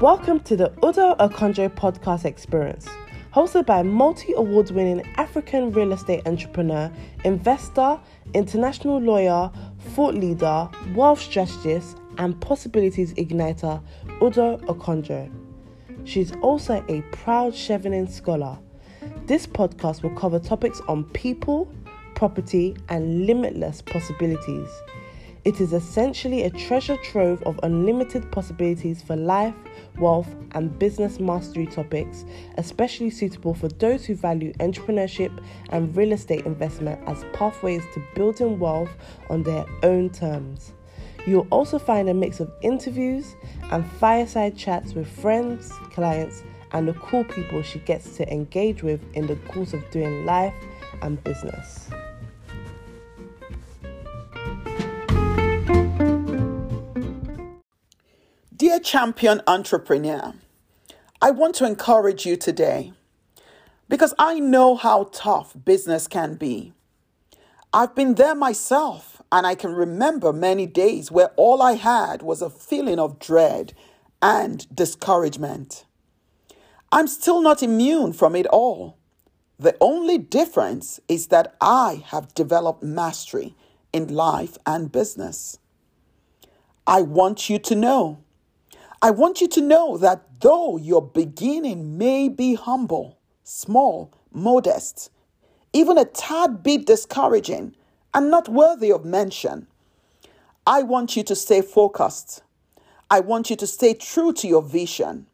Welcome to the Udo Okonjo podcast experience, hosted by multi award winning African real estate entrepreneur, investor, international lawyer, thought leader, wealth strategist, and possibilities igniter, Udo Okonjo. She's also a proud Chevening scholar. This podcast will cover topics on people, property, and limitless possibilities. It is essentially a treasure trove of unlimited possibilities for life, wealth, and business mastery topics, especially suitable for those who value entrepreneurship and real estate investment as pathways to building wealth on their own terms. You'll also find a mix of interviews and fireside chats with friends, clients, and the cool people she gets to engage with in the course of doing life and business. Dear champion entrepreneur, I want to encourage you today because I know how tough business can be. I've been there myself, and I can remember many days where all I had was a feeling of dread and discouragement. I'm still not immune from it all. The only difference is that I have developed mastery in life and business. I want you to know I want you to know that though your beginning may be humble, small, modest, even a tad bit discouraging, and not worthy of mention, I want you to stay focused. I want you to stay true to your vision.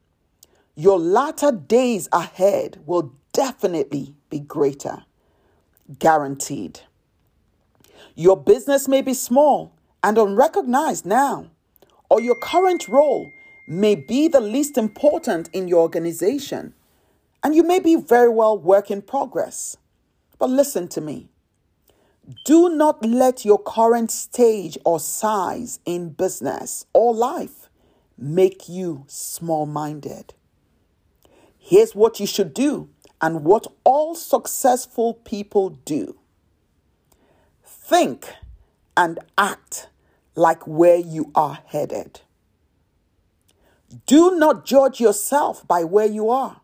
Your latter days ahead will definitely be greater. Guaranteed. Your business may be small and unrecognized now, or your current role may be the least important in your organization, and you may be very well work in progress. But listen to me. Do not let your current stage or size in business or life make you small minded. Here's what you should do and what all successful people do think and act like where you are headed. Do not judge yourself by where you are,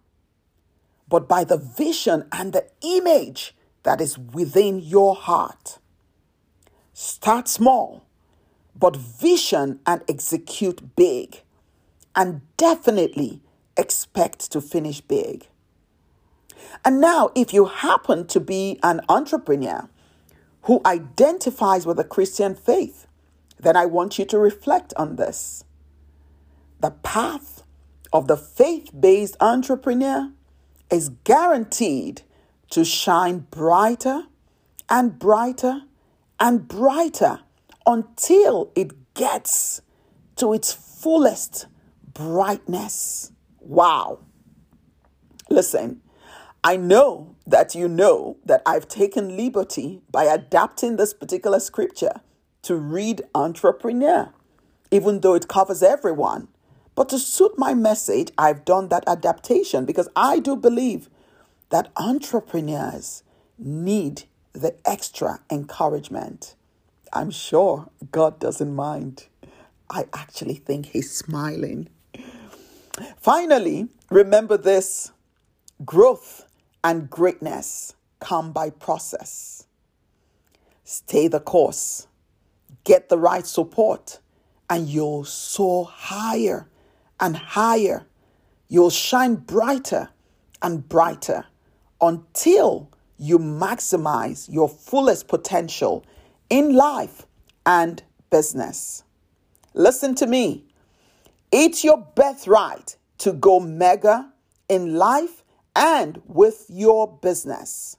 but by the vision and the image that is within your heart. Start small, but vision and execute big, and definitely expect to finish big. And now, if you happen to be an entrepreneur who identifies with the Christian faith, then I want you to reflect on this the path of the faith based entrepreneur is guaranteed to shine brighter and brighter and brighter until it gets to its fullest brightness. Wow. Listen, I know that you know that I've taken liberty by adapting this particular scripture to read entrepreneur, even though it covers everyone. But to suit my message, I've done that adaptation because I do believe that entrepreneurs need the extra encouragement. I'm sure God doesn't mind. I actually think He's smiling. Finally, remember this growth and greatness come by process. Stay the course, get the right support, and you'll soar higher and higher. You'll shine brighter and brighter until you maximize your fullest potential in life and business. Listen to me. It's your birthright to go mega in life and with your business.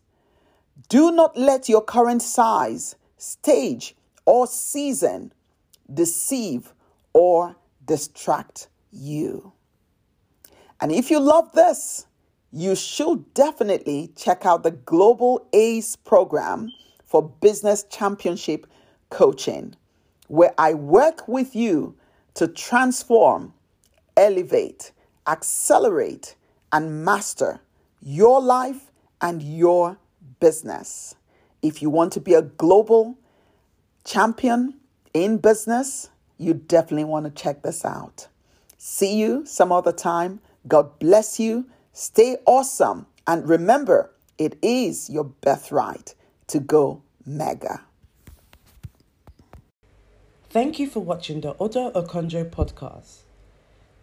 Do not let your current size, stage, or season deceive or distract you. And if you love this, you should definitely check out the Global ACE program for Business Championship Coaching, where I work with you to transform, elevate, accelerate, and master your life and your business. If you want to be a global champion in business, you definitely want to check this out. See you some other time. God bless you. Stay awesome. And remember, it is your birthright to go mega. Thank you for watching the Udo Okonjo podcast.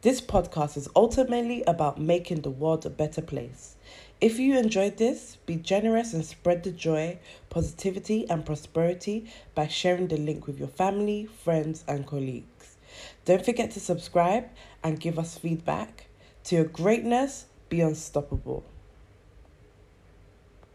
This podcast is ultimately about making the world a better place. If you enjoyed this, be generous and spread the joy, positivity, and prosperity by sharing the link with your family, friends, and colleagues. Don't forget to subscribe and give us feedback. To your greatness, be unstoppable.